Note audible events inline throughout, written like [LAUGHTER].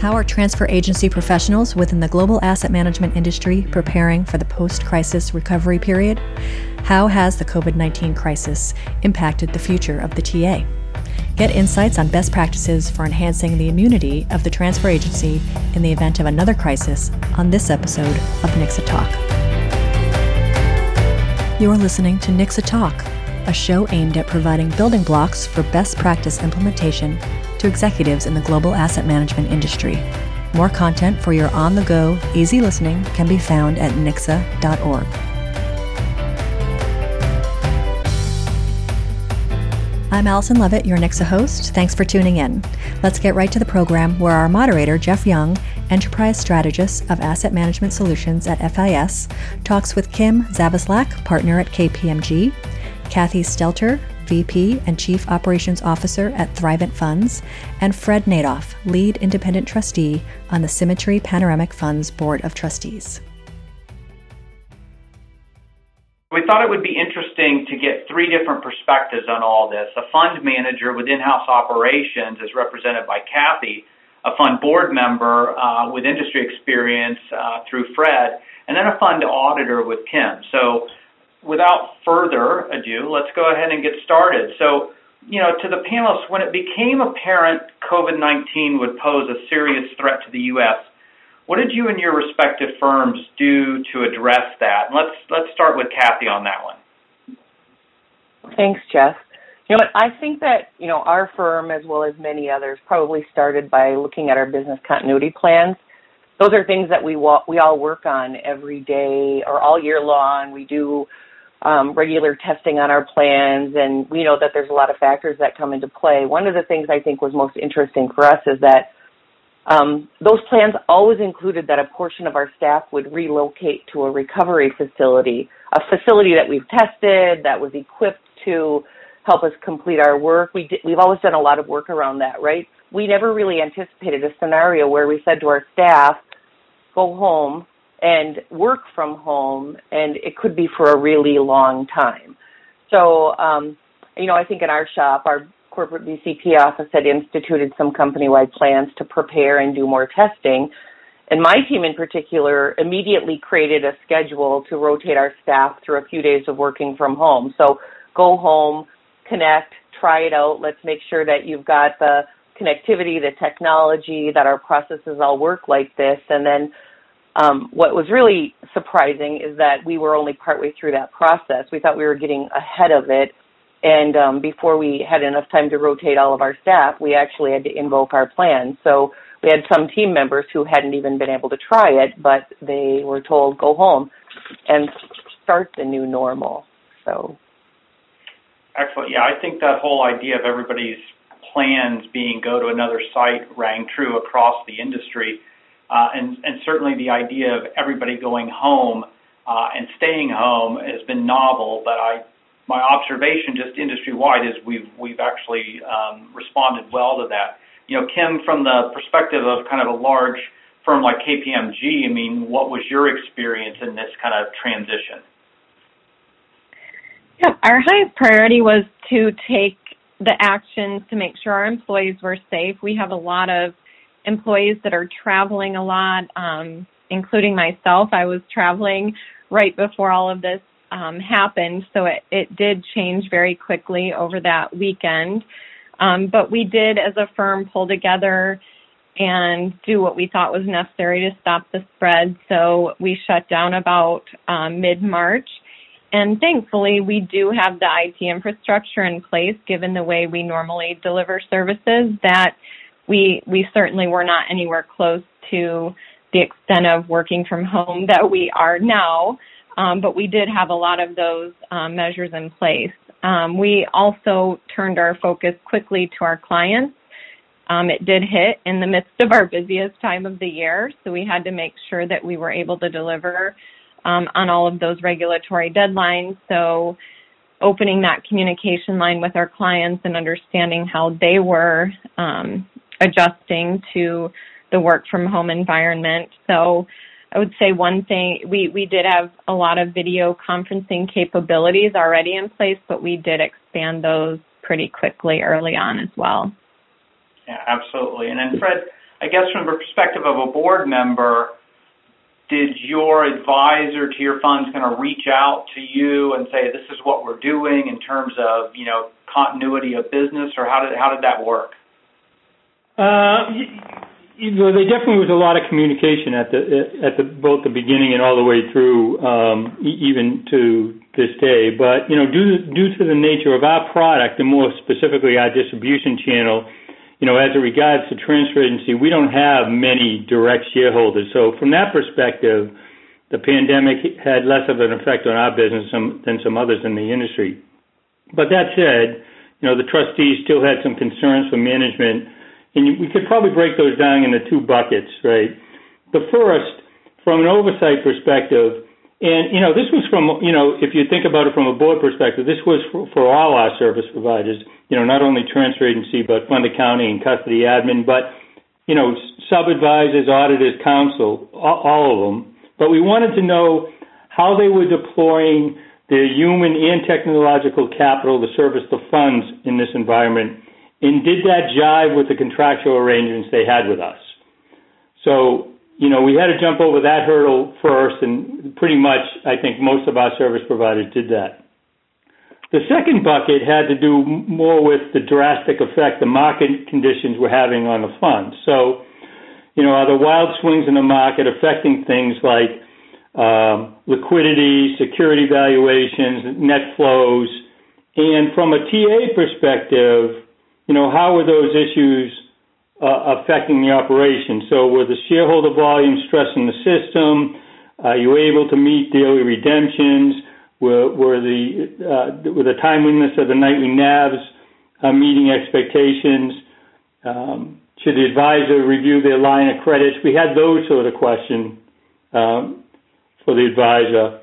How are transfer agency professionals within the global asset management industry preparing for the post crisis recovery period? How has the COVID 19 crisis impacted the future of the TA? Get insights on best practices for enhancing the immunity of the transfer agency in the event of another crisis on this episode of NICSA Talk. You're listening to NICSA Talk, a show aimed at providing building blocks for best practice implementation to executives in the global asset management industry. More content for your on the go, easy listening can be found at nicsa.org. I'm Allison Levitt, your NICSA host. Thanks for tuning in. Let's get right to the program where our moderator, Jeff Young, enterprise strategist of asset management solutions at FIS, talks with Kim Zavislak, partner at KPMG, Kathy Stelter, VP and Chief Operations Officer at Thrivent Funds, and Fred Nadoff, Lead Independent Trustee on the Symmetry Panoramic Funds Board of Trustees. We thought it would be interesting to get three different perspectives on all this. A fund manager with in house operations, as represented by Kathy, a fund board member uh, with industry experience uh, through Fred, and then a fund auditor with Kim. So without further ado, let's go ahead and get started. So, you know, to the panelists, when it became apparent COVID 19 would pose a serious threat to the U.S., what did you and your respective firms do to address that? And let's let's start with Kathy on that one. Thanks, Jeff. You know? I think that you know our firm, as well as many others, probably started by looking at our business continuity plans. Those are things that we we all work on every day or all year long. We do um, regular testing on our plans, and we know that there's a lot of factors that come into play. One of the things I think was most interesting for us is that um, those plans always included that a portion of our staff would relocate to a recovery facility, a facility that we've tested, that was equipped to help us complete our work. We did, we've always done a lot of work around that, right? We never really anticipated a scenario where we said to our staff, go home, and work from home, and it could be for a really long time. So, um, you know, I think in our shop, our corporate BCP office had instituted some company-wide plans to prepare and do more testing. And my team in particular immediately created a schedule to rotate our staff through a few days of working from home. So go home, connect, try it out. Let's make sure that you've got the connectivity, the technology, that our processes all work like this. And then um, what was really surprising is that we were only partway through that process. We thought we were getting ahead of it, and um, before we had enough time to rotate all of our staff, we actually had to invoke our plan. So we had some team members who hadn't even been able to try it, but they were told go home and start the new normal. So excellent. Yeah, I think that whole idea of everybody's plans being go to another site rang true across the industry uh, and, and certainly the idea of everybody going home uh, and staying home has been novel, but I, my observation just industry wide is we've, we've actually um, responded well to that. You know, Kim, from the perspective of kind of a large firm like KPMG, I mean, what was your experience in this kind of transition? Yeah, our highest priority was to take the actions to make sure our employees were safe. We have a lot of employees that are traveling a lot, um, including myself. I was traveling right before all of this um, happened, so it, it did change very quickly over that weekend. Um, but we did, as a firm, pull together and do what we thought was necessary to stop the spread. So we shut down about um, mid March. And thankfully, we do have the IT infrastructure in place, given the way we normally deliver services, that we we certainly were not anywhere close to the extent of working from home [LAUGHS] that we are now, um, but we did have a lot of those um, measures in place. Um, we also turned our focus quickly to our clients. Um, it did hit in the midst of our busiest time of the year, so we had to make sure that we were able to deliver um, on all of those regulatory deadlines. So opening that communication line with our clients and understanding how they were um, adjusting to the work from home environment. So I would say one thing we, we did have a lot of video conferencing capabilities already in place, but we did expand those pretty quickly early on as well. Yeah, absolutely. And then Fred, I guess from the perspective of a board member, did your advisor to your funds kind of reach out to you and say, "This is what we're doing in terms of you know continuity of business," or how did how did that work? Uh, you know, there definitely was a lot of communication at the at the both the beginning and all the way through, um, even to this day. But you know, due due to the nature of our product and more specifically our distribution channel, you know, as it regards to transfer agency, we don't have many direct shareholders. So from that perspective, the pandemic had less of an effect on our business than some others in the industry. But that said, you know, the trustees still had some concerns for management and we could probably break those down into two buckets, right? The first, from an oversight perspective, and you know, this was from you know, if you think about it from a board perspective, this was for, for all our service providers. You know, not only transfer agency, but fund accounting and custody admin, but you know, sub advisors, auditors, counsel, all, all of them. But we wanted to know how they were deploying their human and technological capital to service the funds in this environment and did that jive with the contractual arrangements they had with us? So, you know, we had to jump over that hurdle first, and pretty much, I think most of our service providers did that. The second bucket had to do more with the drastic effect the market conditions were having on the fund. So, you know, are the wild swings in the market affecting things like um, liquidity, security valuations, net flows, and from a TA perspective, you know, how were those issues uh, affecting the operation? So were the shareholder volumes stressing the system? Are you able to meet daily redemptions? Were, were the uh, were the timeliness of the nightly NAVs uh, meeting expectations? Um, should the advisor review their line of credits? We had those sort of questions um, for the advisor.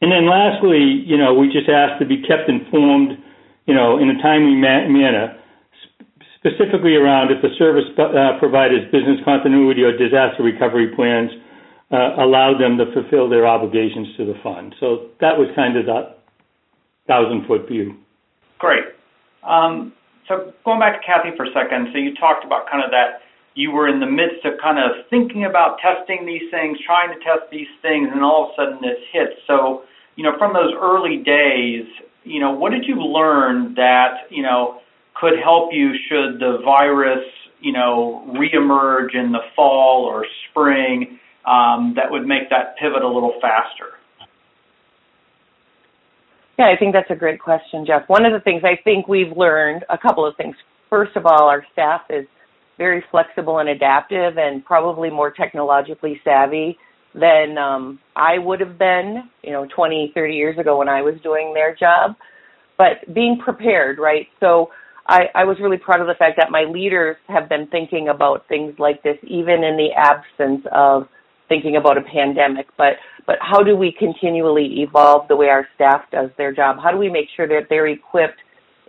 And then lastly, you know, we just asked to be kept informed, you know, in a timely ma- manner specifically around if the service uh, provider's business continuity or disaster recovery plans uh, allowed them to fulfill their obligations to the fund. So that was kind of that thousand-foot view. Great. Um, so going back to Kathy for a second, so you talked about kind of that you were in the midst of kind of thinking about testing these things, trying to test these things, and all of a sudden this hits. So, you know, from those early days, you know, what did you learn that, you know, could help you should the virus, you know, reemerge in the fall or spring um, that would make that pivot a little faster? Yeah, I think that's a great question, Jeff. One of the things I think we've learned, a couple of things. First of all, our staff is very flexible and adaptive and probably more technologically savvy than um, I would have been, you know, 20, 30 years ago when I was doing their job. But being prepared, right? So I, I was really proud of the fact that my leaders have been thinking about things like this, even in the absence of thinking about a pandemic. But but how do we continually evolve the way our staff does their job? How do we make sure that they're equipped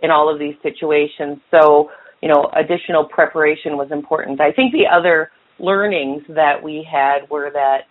in all of these situations? So you know, additional preparation was important. I think the other learnings that we had were that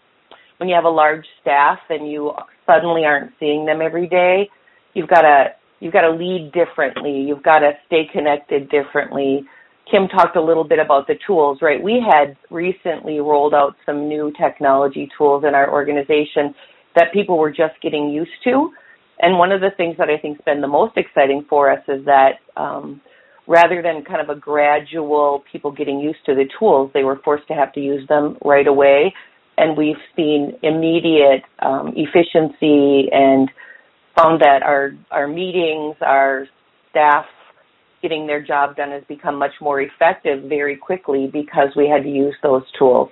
when you have a large staff and you suddenly aren't seeing them every day, you've got to you've got to lead differently. You've got to stay connected differently. Kim talked a little bit about the tools, right? We had recently rolled out some new technology tools in our organization that people were just getting used to. And one of the things that I think's been the most exciting for us is that um, rather than kind of a gradual people getting used to the tools, they were forced to have to use them right away. And we've seen immediate um, efficiency and found that our our meetings, our staff getting their job done has become much more effective very quickly because we had to use those tools.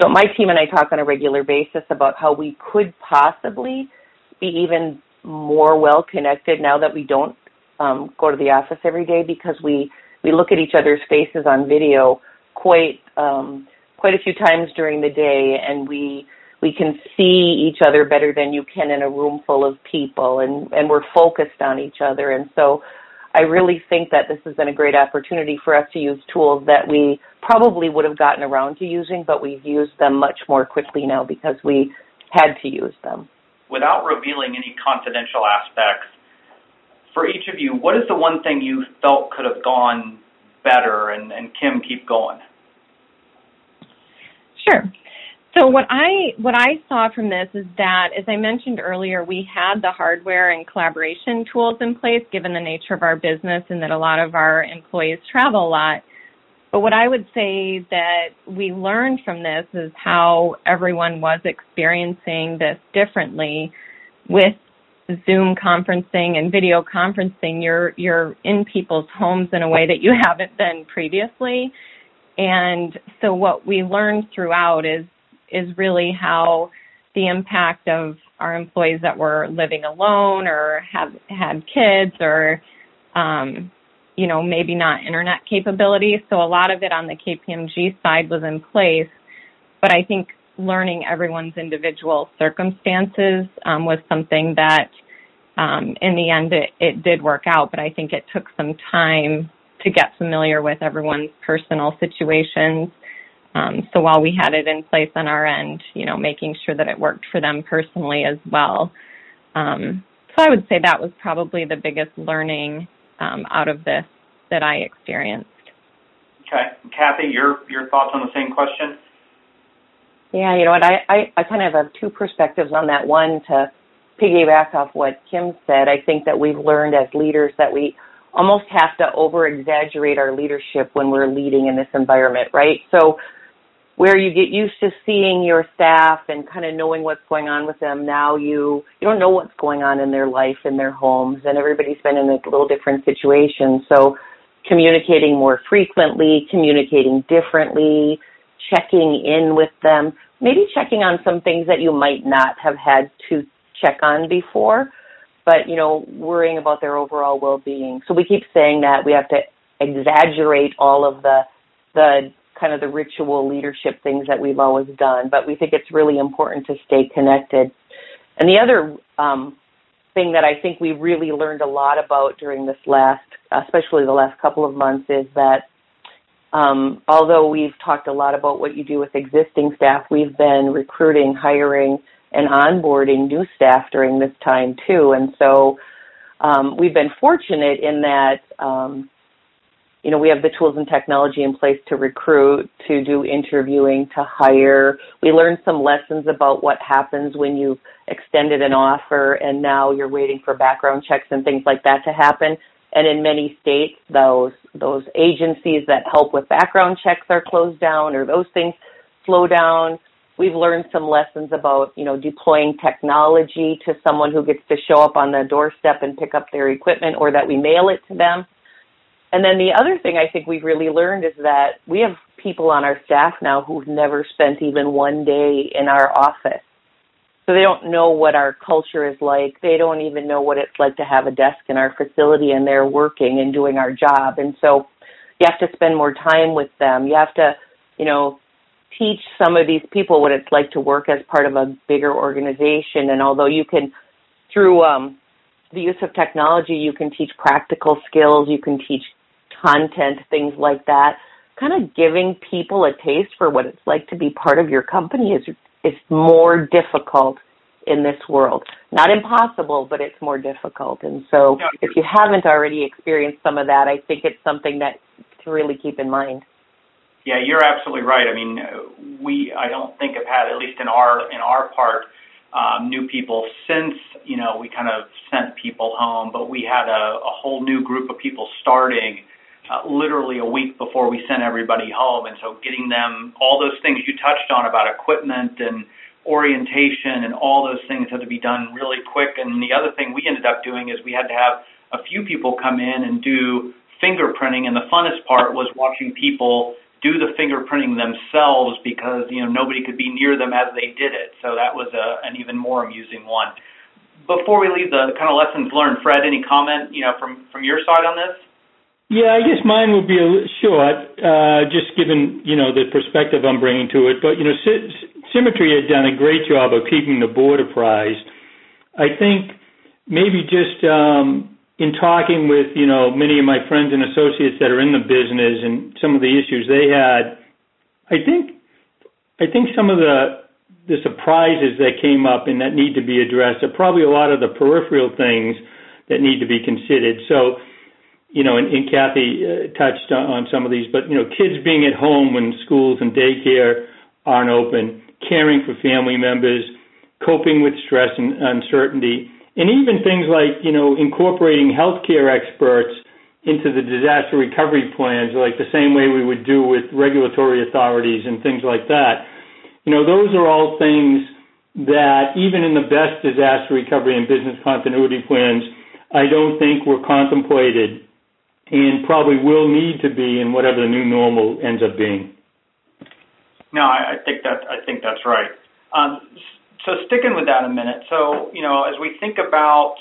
So my team and I talk on a regular basis about how we could possibly be even more well connected now that we don't um, go to the office every day because we we look at each other's faces on video quite um, quite a few times during the day, and we we can see each other better than you can in a room full of people and and we're focused on each other and so I really think that this has been a great opportunity for us to use tools that we probably would have gotten around to using but we've used them much more quickly now because we had to use them. Without revealing any confidential aspects, for each of you, what is the one thing you felt could have gone better and, and Kim keep going? Sure. So what I what I saw from this is that, as I mentioned earlier, we had the hardware and collaboration tools in place, given the nature of our business and that a lot of our employees travel a lot. But what I would say that we learned from this is how everyone was experiencing this differently with Zoom conferencing and video conferencing. You're you're in people's homes in a way that you [LAUGHS] haven't been previously. And so what we learned throughout is is really how the impact of our employees that were living alone or have had kids or um, you know maybe not internet capability. So a lot of it on the kpmg side was in place. But i think learning everyone's individual circumstances um, was something that um, in the end it, it did work out. But i think it took some time to get familiar with everyone's personal situations um, so while we had it in place on our end, you know, making sure that it worked for them personally as well. Um, so I would say that was probably the biggest learning um, out of this that I experienced. Okay, Kathy, your your thoughts on the same question? Yeah, you know what, I, I, I kind of have two perspectives on that. One, to piggyback off what Kim said, I think that we've learned as leaders that we almost have to over exaggerate our leadership when we're leading in this environment, right? So where you get used to seeing your staff and kind of knowing what's going on with them now you you don't know what's going on in their life in their homes and everybody's been in a little different situation. So communicating more frequently communicating differently checking in with them maybe checking on some things that you might not have had to check on before but you know worrying about their overall well-being. So we keep saying that we have to exaggerate all of the the kind of the ritual leadership things that we've always done, but we think it's really important to stay connected. And the other um, thing that I think we really learned a lot about during this last, especially the last couple of months, is that um, although we've talked a lot about what you do with existing staff, we've been recruiting, hiring, and onboarding new staff during this time too. And so um, we've been fortunate in that um, you know, we have the tools and technology in place to recruit, to do interviewing, to hire. We learned some lessons about what happens when you've extended an offer and now you're waiting for background checks and things like that to happen. And in many states, those those agencies that help with background checks are closed down or those things slow down. We've learned some lessons about, you know, deploying technology to someone who gets to show up on the doorstep and pick up their equipment or that we mail it to them and then the other thing I think we've really learned is that we have people on our staff now who've never spent even one day in our office. So they don't know what our culture is like. They don't even know what it's like to have a desk in our facility and they're working and doing our job. And so you have to spend more time with them. You have to, you know, teach some of these people what it's like to work as part of a bigger organization. And although you can, through um, the use of technology, you can teach practical skills, you can teach content, things like that. Kind of giving people a taste for what it's like to be part of your company is is more difficult in this world. Not impossible, but it's more difficult. And so if you haven't already experienced some of that, I think it's something that to really keep in mind. Yeah, you're absolutely right. I mean, we I don't think have had at least in our in our part um, new people since you know we kind of sent people home, but we had a, a whole new group of people starting uh, literally a week before we sent everybody home. And so getting them all those things you touched on about equipment and orientation and all those things had to be done really quick. And the other thing we ended up doing is we had to have a few people come in and do fingerprinting. And the funnest part was watching people do the fingerprinting themselves because you know nobody could be near them as they did it. So that was a, an even more amusing one. Before we leave the kind of lessons learned, Fred, any comment you know from from your side on this? Yeah, I guess mine would be a short, uh, just given you know the perspective I'm bringing to it. But you know, Symmetry had done a great job of keeping the board apprised. I think maybe just um, in talking with you know many of my friends and associates that are in the business and some of the issues they had, I think I think some of the the surprises that came up and that need to be addressed are probably a lot of the peripheral things that need to be considered. So you know, and, and Kathy uh, touched on, on some of these, but you know, kids being at home when schools and daycare aren't open, caring for family members, coping with stress and uncertainty, and even things like, you know, incorporating healthcare experts into the disaster recovery plans, like the same way we would do with regulatory authorities and things like that. You know, those are all things that even in the best disaster recovery and business continuity plans, I don't think were contemplated and probably will need to be in whatever the new normal ends up being. No, I, I think that I think that's right. Um, so sticking with that a minute. So you know, as we think about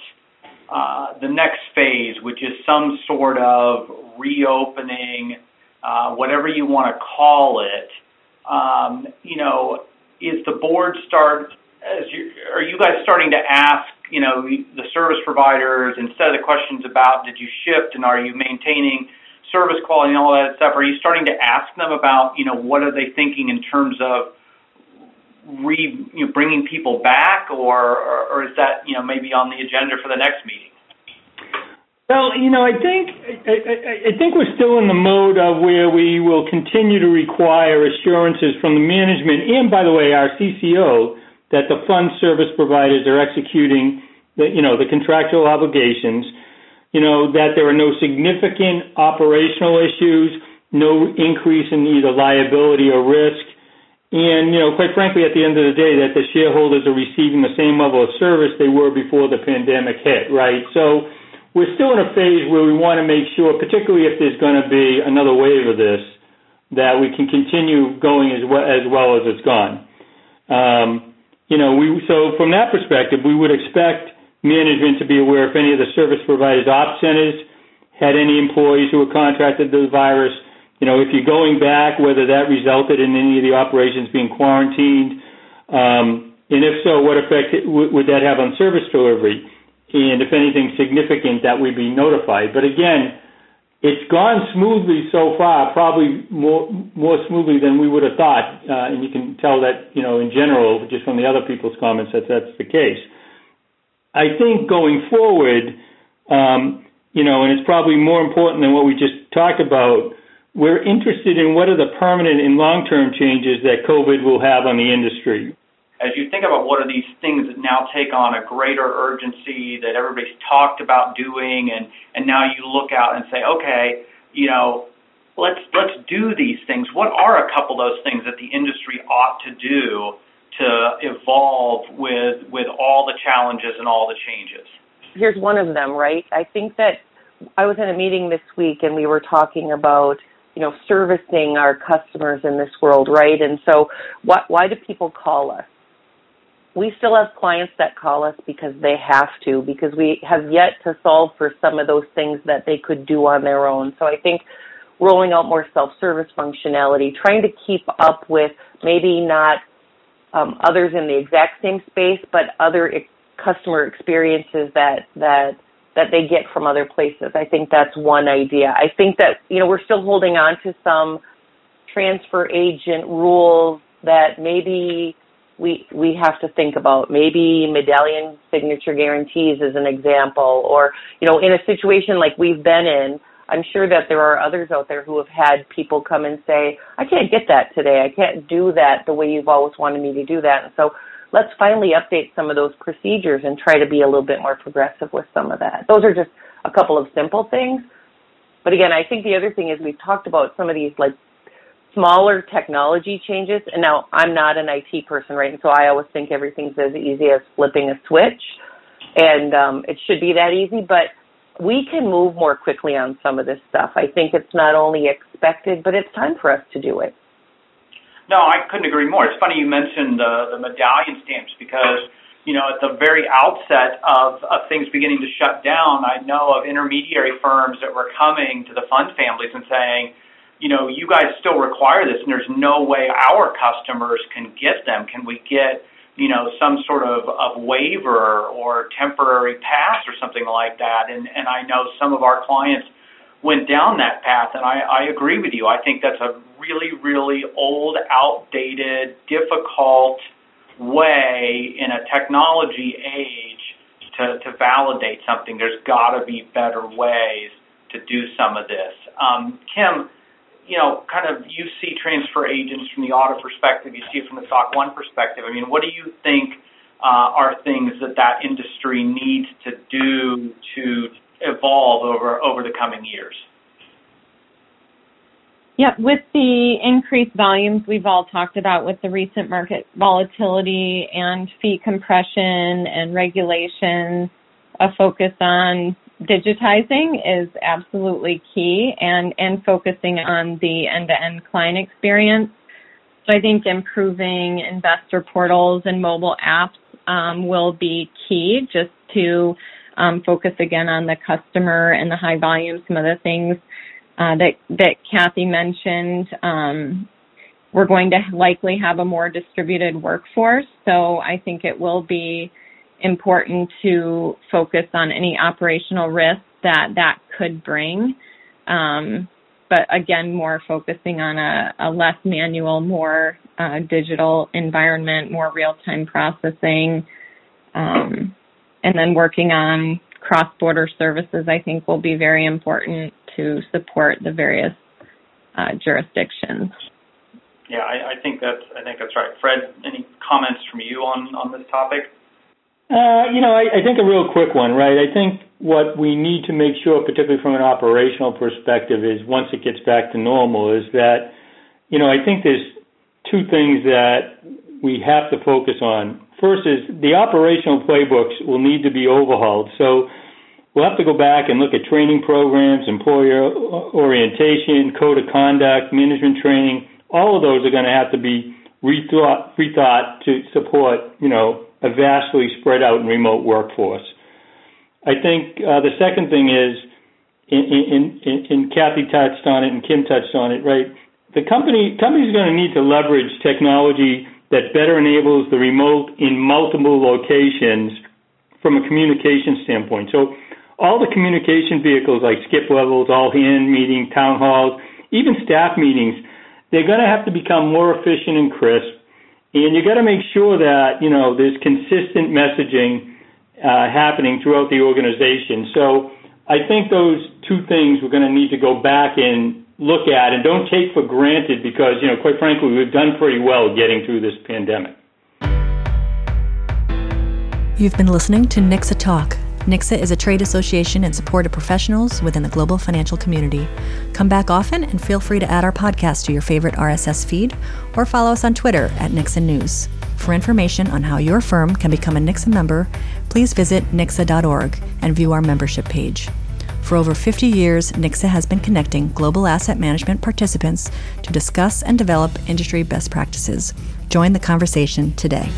uh, the next phase, which is some sort of reopening, uh, whatever you want to call it, um, you know, is the board start as you are you guys starting to ask, you know, the service providers instead of the questions about did you shift and are you maintaining service quality and all that stuff? Are you starting to ask them about, you know, what are they thinking in terms of re you know, bringing people back, or, or is that you know maybe on the agenda for the next meeting? Well, you know, I think I, I, think we're still in the mode of where we will continue to require assurances from the management and, by the way, our CCO that the fund service providers are executing the you know the contractual obligations. You know that there are no significant operational issues, no increase in either liability or risk, and, you know, quite frankly, at the end of the day, that the shareholders are receiving the same level of service they were before the pandemic hit, right? So we're still in a phase where we want to make sure, particularly if there's going to be another wave of this, that we can continue going as well as, well as it's gone. Um, you know, we, so from that perspective, we would expect management to be aware if any of the service providers' op centers had any employees who were contracted to the virus, you know, if you're going back, whether that resulted in any of the operations being quarantined, um, and if so, what effect would that have on service delivery? And if anything significant, that we be notified. But again, it's gone smoothly so far, probably more more smoothly than we would have thought. Uh, and you can tell that, you know, in general, just from the other people's comments, that that's the case. I think going forward, um, you know, and it's probably more important than what we just talked about we're interested in what are the permanent and long-term changes that COVID will have on the industry. As you think about what are these things that now take on a greater urgency that everybody's talked about doing, and and now you look out and say, okay, you know, let's let's do these things. What are a couple of those things that the industry ought to do to evolve with with all the challenges and all the changes? Here's one of them, right? I think that I was in a meeting this week and we were talking about you know, servicing our customers in this world, right? And so, why, why do people call us? We still have clients that call us because they have to, because we have yet to solve for some of those things that they could do on their own. So I think rolling out more self-service functionality, trying to keep up with maybe not um, others in the exact same space, but other customer experiences that that that they get from other places. I think that's one idea. I think that, you know, we're still holding on to some transfer agent rules that maybe we we have to think about. Maybe medallion signature guarantees is an example or, you know, in a situation like we've been in, I'm sure that there are others out there who have had people come and say, I can't get that today. I can't do that the way you've always wanted me to do that. And so let's finally update some of those procedures and try to be a little bit more progressive with some of that. Those are just a couple of simple things. But again, I think the other thing is we've talked about some of these like smaller technology changes. And now I'm not an IT person, right? And so I always think everything's as easy as flipping a switch. And um, it should be that easy, but we can move more quickly on some of this stuff. I think it's not only expected, but it's time for us to do it. No, I couldn't agree more. It's funny you mentioned the, the medallion stamps because, you know, at the very outset of, of things beginning to shut down, I know of intermediary firms that were coming to the fund families and saying, you know, you guys still require this and there's no way our customers can get them. Can we get, you know, some sort of, of waiver or temporary pass or something like that? And, and I know some of our clients went down that path, and I, I agree with you. I think that's a really, really old, outdated, difficult way in a technology age to, to validate something. There's got to be better ways to do some of this. Um, Kim, you know, kind of you see transfer agents from the audit perspective, you see it from the SOC 1 perspective. I mean, what do you think uh, are things that that industry needs to do to evolve over over the coming years? Yeah, with the increased volumes we've all talked about with the recent market volatility and fee compression and regulation, a focus on digitizing is absolutely key and, and focusing on the end-to-end client experience. So I think improving investor portals and mobile apps um, will be key just to um, focus again on the customer and the high volume, some of the things uh, that that Kathy mentioned. Um, we're going to likely have a more distributed workforce, so I think it will be important to focus on any operational risks that that could bring. Um, but again, more focusing on a, a less manual, more uh, digital environment, more real-time processing, um, and then working on cross-border services. I think will be very important to support the various uh, jurisdictions. Yeah, I, I, think that's I think that's right. Fred, any comments from you on on this topic? Uh, you know, I, I think a real quick one, right? I think what we need to make sure, particularly from an operational perspective, is once it gets back to normal, is that you know I think there's two things that we have to focus on. First is the operational playbooks will need to be overhauled. So We'll have to go back and look at training programs, employer orientation, code of conduct, management training. All of those are going to have to be rethought, rethought to support, you know, a vastly spread out and remote workforce. I think uh, the second thing is, in, in, in, in Kathy touched on it and Kim touched on it, right? The company company's going to need to leverage technology that better enables the remote in multiple locations from a communication standpoint. So all the communication vehicles like skip levels, all hand meeting, town halls, even staff meetings, they're going to have to become more efficient and crisp. And you got to make sure that, you know, there's consistent messaging uh, happening throughout the organization. So I think those two things we're going to need to go back and look at and don't take for granted because, you know, quite frankly, we've done pretty well getting through this pandemic. You've been listening to NICSA Talk NICSA is a trade association in support of professionals within the global financial community. Come back often and feel free to add our podcast to your favorite RSS feed or follow us on Twitter at NICSA News. For information on how your firm can become a NICSA member, please visit nicsa.org and view our membership page. For over 50 years, NICSA has been connecting global asset management participants to discuss and develop industry best practices. Join the conversation today.